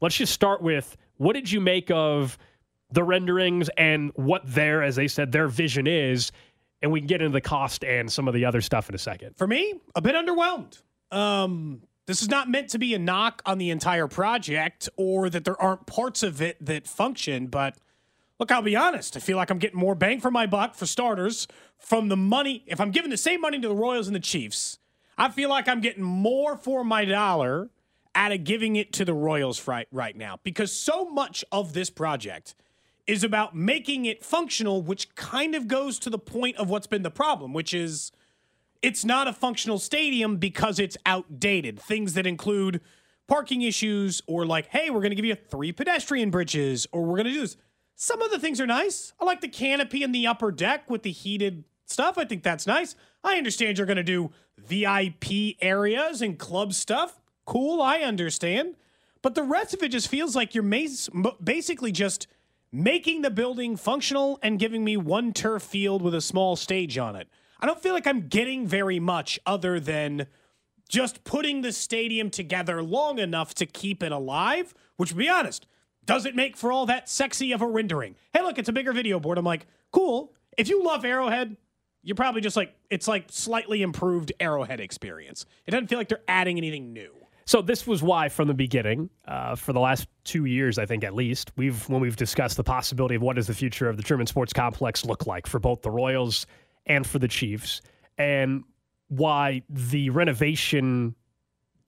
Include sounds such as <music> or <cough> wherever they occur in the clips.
Let's just start with what did you make of the renderings and what their, as they said, their vision is, and we can get into the cost and some of the other stuff in a second. For me, a bit underwhelmed. Um, this is not meant to be a knock on the entire project or that there aren't parts of it that function, but look, I'll be honest. I feel like I'm getting more bang for my buck for starters from the money. If I'm giving the same money to the Royals and the Chiefs, I feel like I'm getting more for my dollar out of giving it to the Royals right, right now because so much of this project is about making it functional, which kind of goes to the point of what's been the problem, which is it's not a functional stadium because it's outdated. Things that include parking issues or like, hey, we're going to give you three pedestrian bridges or we're going to do this. Some of the things are nice. I like the canopy in the upper deck with the heated stuff. I think that's nice. I understand you're going to do VIP areas and club stuff. Cool, I understand. But the rest of it just feels like you're basically just making the building functional and giving me one turf field with a small stage on it. I don't feel like I'm getting very much other than just putting the stadium together long enough to keep it alive, which, to be honest, doesn't make for all that sexy of a rendering. Hey, look, it's a bigger video board. I'm like, cool. If you love Arrowhead, you're probably just like, it's like slightly improved Arrowhead experience. It doesn't feel like they're adding anything new. So this was why, from the beginning, uh, for the last two years, I think at least, we've when we've discussed the possibility of what does the future of the Truman Sports Complex look like for both the Royals and for the Chiefs, and why the renovation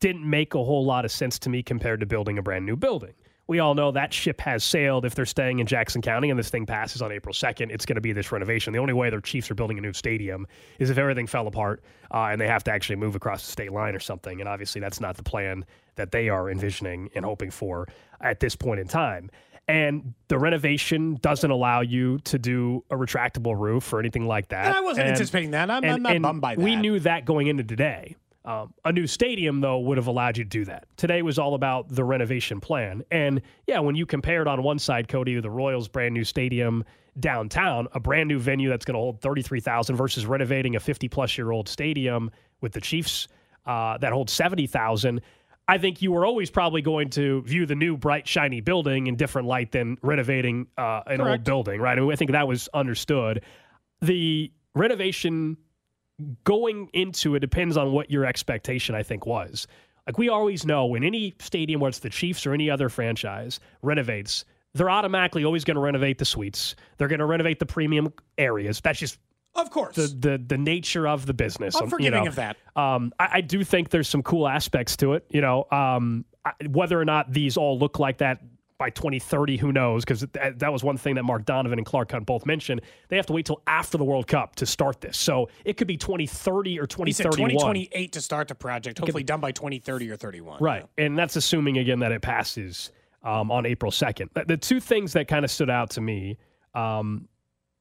didn't make a whole lot of sense to me compared to building a brand new building we all know that ship has sailed if they're staying in Jackson County and this thing passes on April 2nd. It's going to be this renovation. The only way their Chiefs are building a new stadium is if everything fell apart uh, and they have to actually move across the state line or something. And obviously, that's not the plan that they are envisioning and hoping for at this point in time. And the renovation doesn't allow you to do a retractable roof or anything like that. And I wasn't and, anticipating that. I'm, and, I'm not bummed by that. We knew that going into today. Um, a new stadium, though, would have allowed you to do that. Today was all about the renovation plan. And yeah, when you compared on one side, Cody, the Royals' brand new stadium downtown, a brand new venue that's going to hold 33,000 versus renovating a 50 plus year old stadium with the Chiefs uh, that holds 70,000. I think you were always probably going to view the new bright, shiny building in different light than renovating uh, an Correct. old building, right? I, mean, I think that was understood. The renovation going into it depends on what your expectation, I think, was. Like we always know when any stadium, whether it's the Chiefs or any other franchise, renovates, they're automatically always going to renovate the suites. They're going to renovate the premium areas. That's just of course the the, the nature of the business. I'm forgiving you know, of that. Um, I, I, do think there's some cool aspects to it. You know, um, I, whether or not these all look like that by 2030, who knows? Because that, that, was one thing that Mark Donovan and Clark Hunt both mentioned. They have to wait till after the World Cup to start this. So it could be 2030 or 2031. 2028 to start the project, hopefully done by 2030 or 31. Right. Yeah. And that's assuming, again, that it passes um, on April 2nd. The two things that kind of stood out to me um,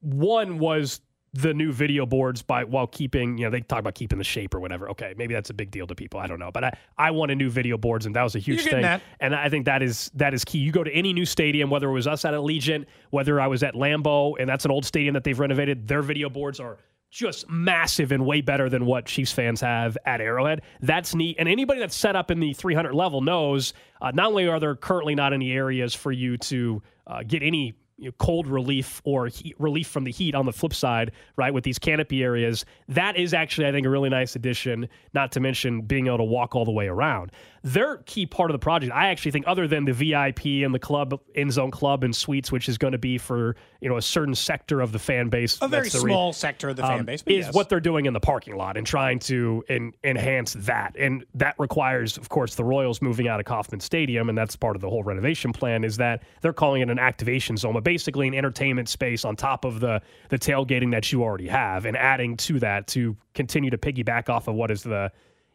one was the new video boards by while keeping you know they talk about keeping the shape or whatever okay maybe that's a big deal to people i don't know but i i wanted new video boards and that was a huge thing that. and i think that is that is key you go to any new stadium whether it was us at allegiant whether i was at lambeau and that's an old stadium that they've renovated their video boards are just massive and way better than what Chiefs fans have at Arrowhead. That's neat. And anybody that's set up in the 300 level knows uh, not only are there currently not any areas for you to uh, get any you know, cold relief or heat, relief from the heat on the flip side, right, with these canopy areas. That is actually, I think, a really nice addition, not to mention being able to walk all the way around. Their key part of the project, I actually think, other than the VIP and the club in zone club and suites, which is going to be for you know a certain sector of the fan base, A very the re- small sector of the fan um, base, but is yes. what they're doing in the parking lot and trying to en- enhance that. And that requires, of course, the Royals moving out of Kauffman Stadium, and that's part of the whole renovation plan. Is that they're calling it an activation zone, but basically an entertainment space on top of the the tailgating that you already have, and adding to that to continue to piggyback off of what is the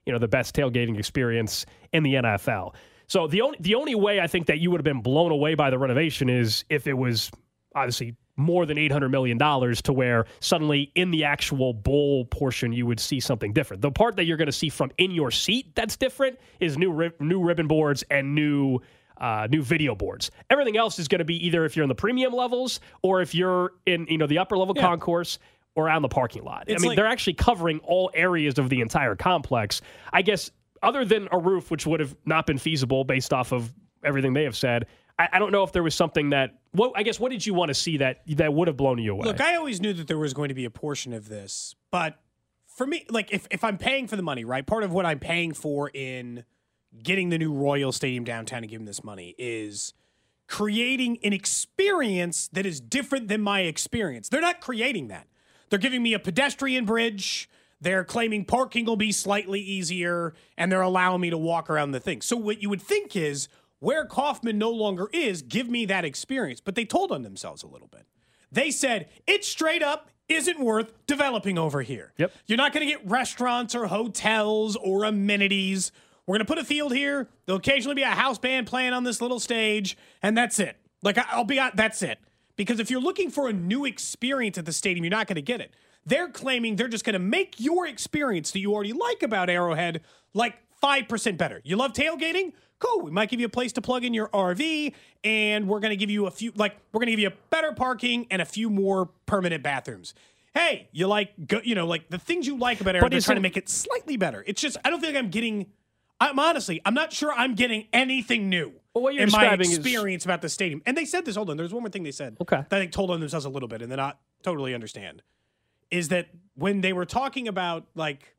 you know the best tailgating experience in the NFL. So the only the only way I think that you would have been blown away by the renovation is if it was obviously more than eight hundred million dollars to where suddenly in the actual bowl portion you would see something different. The part that you're going to see from in your seat that's different is new ri- new ribbon boards and new. Uh, new video boards. Everything else is going to be either if you're in the premium levels or if you're in you know the upper level concourse or out in the parking lot. It's I mean, like- they're actually covering all areas of the entire complex. I guess other than a roof, which would have not been feasible based off of everything they have said. I, I don't know if there was something that. What I guess what did you want to see that that would have blown you away? Look, I always knew that there was going to be a portion of this, but for me, like if, if I'm paying for the money, right? Part of what I'm paying for in getting the new Royal Stadium downtown and giving this money is creating an experience that is different than my experience. They're not creating that. They're giving me a pedestrian bridge. They're claiming parking will be slightly easier, and they're allowing me to walk around the thing. So what you would think is where Kauffman no longer is, give me that experience. But they told on themselves a little bit. They said it straight up isn't worth developing over here. Yep. You're not going to get restaurants or hotels or amenities. We're going to put a field here. There'll occasionally be a house band playing on this little stage, and that's it. Like I'll be out. That's it. Because if you're looking for a new experience at the stadium, you're not going to get it. They're claiming they're just going to make your experience that you already like about Arrowhead like 5% better. You love tailgating? Cool. We might give you a place to plug in your RV, and we're going to give you a few, like, we're going to give you better parking and a few more permanent bathrooms. Hey, you like, go, you know, like the things you like about Arrowhead, they're trying to make it slightly better. It's just, I don't feel like I'm getting, I'm honestly, I'm not sure I'm getting anything new Well, what you're in my describing is- experience about the stadium. And they said this, hold on, there's one more thing they said Okay. that I think told on themselves a little bit and then I totally understand. Is that when they were talking about like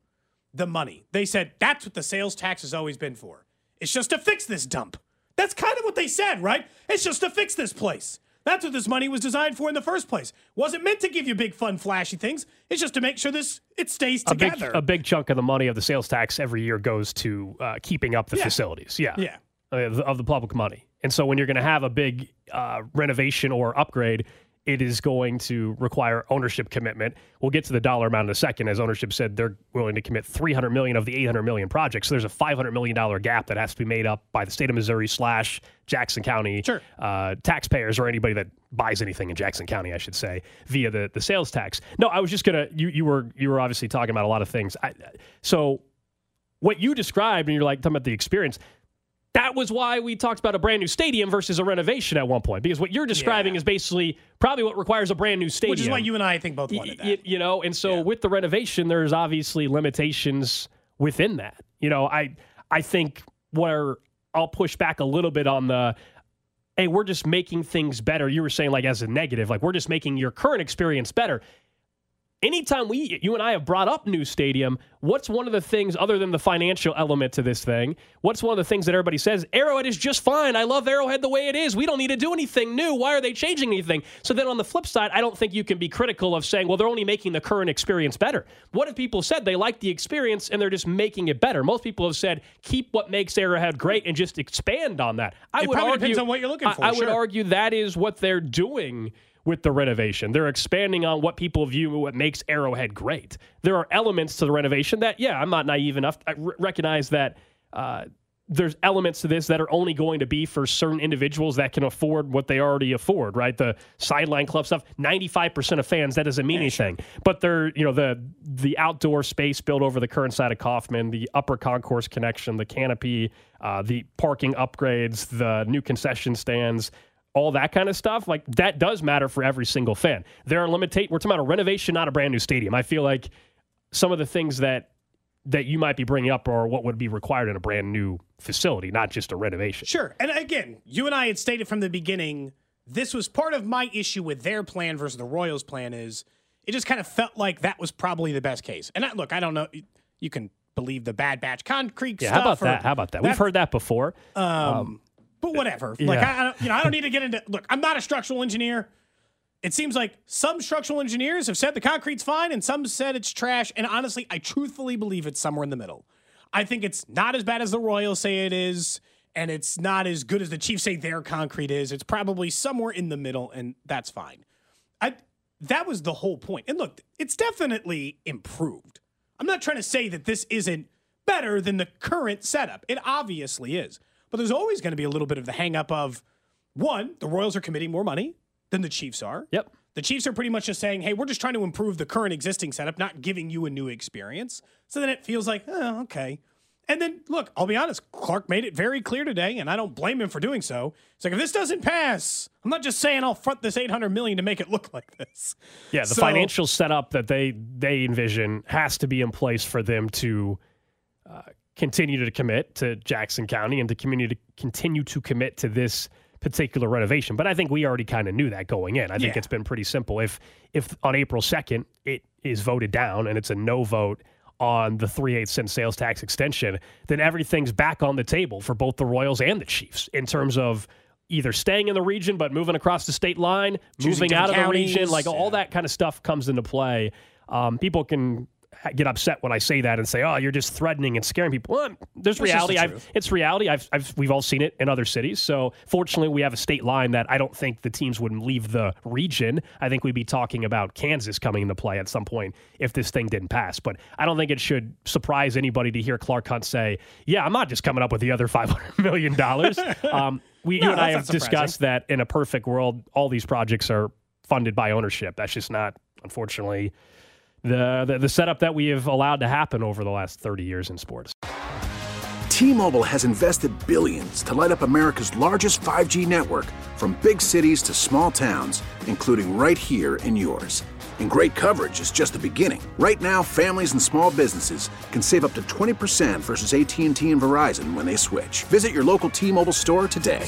the money, they said that's what the sales tax has always been for. It's just to fix this dump. That's kind of what they said, right? It's just to fix this place. That's what this money was designed for in the first place. Wasn't meant to give you big, fun, flashy things. It's just to make sure this it stays a big, together. a big chunk of the money of the sales tax every year goes to uh, keeping up the Yeah. facilities. Yeah. yeah. Uh, of the- of the public money. And so when you're going to have a big uh, renovation or upgrade, it is going to require ownership commitment. We'll get to the dollar amount in a second. As ownership said, they're willing to commit 300 million of the 800 million projects. So there's a 500 million dollar gap that has to be made up by the state of Missouri slash Jackson County Sure. uh, taxpayers or anybody that buys anything in Jackson County, I should say, via the the sales tax. No, I was just gonna. You you were you were obviously talking about a lot of things. I, so what you described, and you're like talking about the experience. That was why we talked about a brand new stadium versus a renovation at one point, because what you're describing Yeah. is basically probably what requires a brand new stadium. Which is why you and I, I think, both Y- wanted y- that. you know, and so Yeah. with the renovation, there's obviously limitations within that. You know, I I think where I'll push back a little bit on the hey, we're just making things better. You were saying like as a negative, like we're just making your current experience better. Anytime we you and I have brought up new stadium, what's one of the things other than the financial element to this thing? What's one of the things that everybody says? Arrowhead is just fine. I love Arrowhead the way it is. We don't need to do anything new. Why are they changing anything? So then on the flip side, I don't think you can be critical of saying, well, they're only making the current experience better. What if people said they like the experience and they're just making it better? Most people have said keep what makes Arrowhead great and just expand on that. I It would probably argue depends on what you're looking for, I, would sure. argue that is what they're doing with the renovation. They're expanding on what people view what makes Arrowhead great. There are elements to the renovation that, yeah, I'm not naive enough. I r- recognize that uh, there's elements to this that are only going to be for certain individuals that can afford what they already afford, right? The sideline club stuff, 95% of fans, that doesn't mean anything. But they're, you know, the the outdoor space built over the current side of Kauffman, the upper concourse connection, the canopy, uh, the parking upgrades, the new concession stands, all that kind of stuff, like that does matter for every single fan. There are limitate. We're talking about a renovation, not a brand new stadium. I feel like some of the things that that you might be bringing up are what would be required in a brand new facility, not just a renovation. Sure. And again, you and I had stated from the beginning this was part of my issue with their plan versus the Royals plan is it just kind of felt like that was probably the best case. And I, look, I don't know. You can believe the Bad Batch concrete Yeah, stuff. how about that? How about that? We've heard that before. Um, but whatever. Like. I, I don't, you know, I don't need to get into. Look, I'm not a structural engineer. It seems like some structural engineers have said the concrete's fine, and some said it's trash. And honestly, I truthfully believe it's somewhere in the middle. I think it's not as bad as the Royals say it is, and it's not as good as the Chiefs say their concrete is. It's probably somewhere in the middle, and that's fine. I that was the whole point. And look, it's definitely improved. I'm not trying to say that this isn't better than the current setup. It obviously is. But there's always going to be a little bit of the hang up of one, the Royals are committing more money than the Chiefs are. Yep. The Chiefs are pretty much just saying, hey, we're just trying to improve the current existing setup, not giving you a new experience. So then it feels like, oh, okay. And then, look, I'll be honest, Clark made it very clear today, and I don't blame him for doing so. It's like, if this doesn't pass, I'm not just saying I'll front this 800 million to make it look like this. Yeah, the So- financial setup that they they envision has to be in place for them to uh, continue to commit to Jackson County and to continue to continue to commit to this particular renovation. But I think we already kind of knew that going in. I think Yeah. it's been pretty simple. If if on April second it is voted down and it's a no vote on the three eight cent sales tax extension, then everything's back on the table for both the Royals and the Chiefs in terms of either staying in the region but moving across the state line, Choosing moving out of different the region, counties, like all yeah. that kind of stuff comes into play. Um, people can get upset when I say that and say, "Oh, you're just threatening and scaring people." Well, there's reality. the I've, it's reality. I've, I've, we've all seen it in other cities. So fortunately, we have a state line that I don't think the teams would leave the region. I think we'd be talking about Kansas coming into play at some point if this thing didn't pass. But I don't think it should surprise anybody to hear Clark Hunt say, "Yeah, I'm not just coming up with the other 500 million dollars." <laughs> um, we, No, you and I have discussed that in a perfect world, all these projects are funded by ownership. That's just not, unfortunately, the, the the setup that we have allowed to happen over the last 30 years in sports. T-Mobile has invested billions to light up America's largest 5G network from big cities to small towns, including right here in yours. And great coverage is just the beginning. Right now, families and small businesses can save up to 20% versus AT&T and Verizon when they switch. Visit your local T-Mobile store today.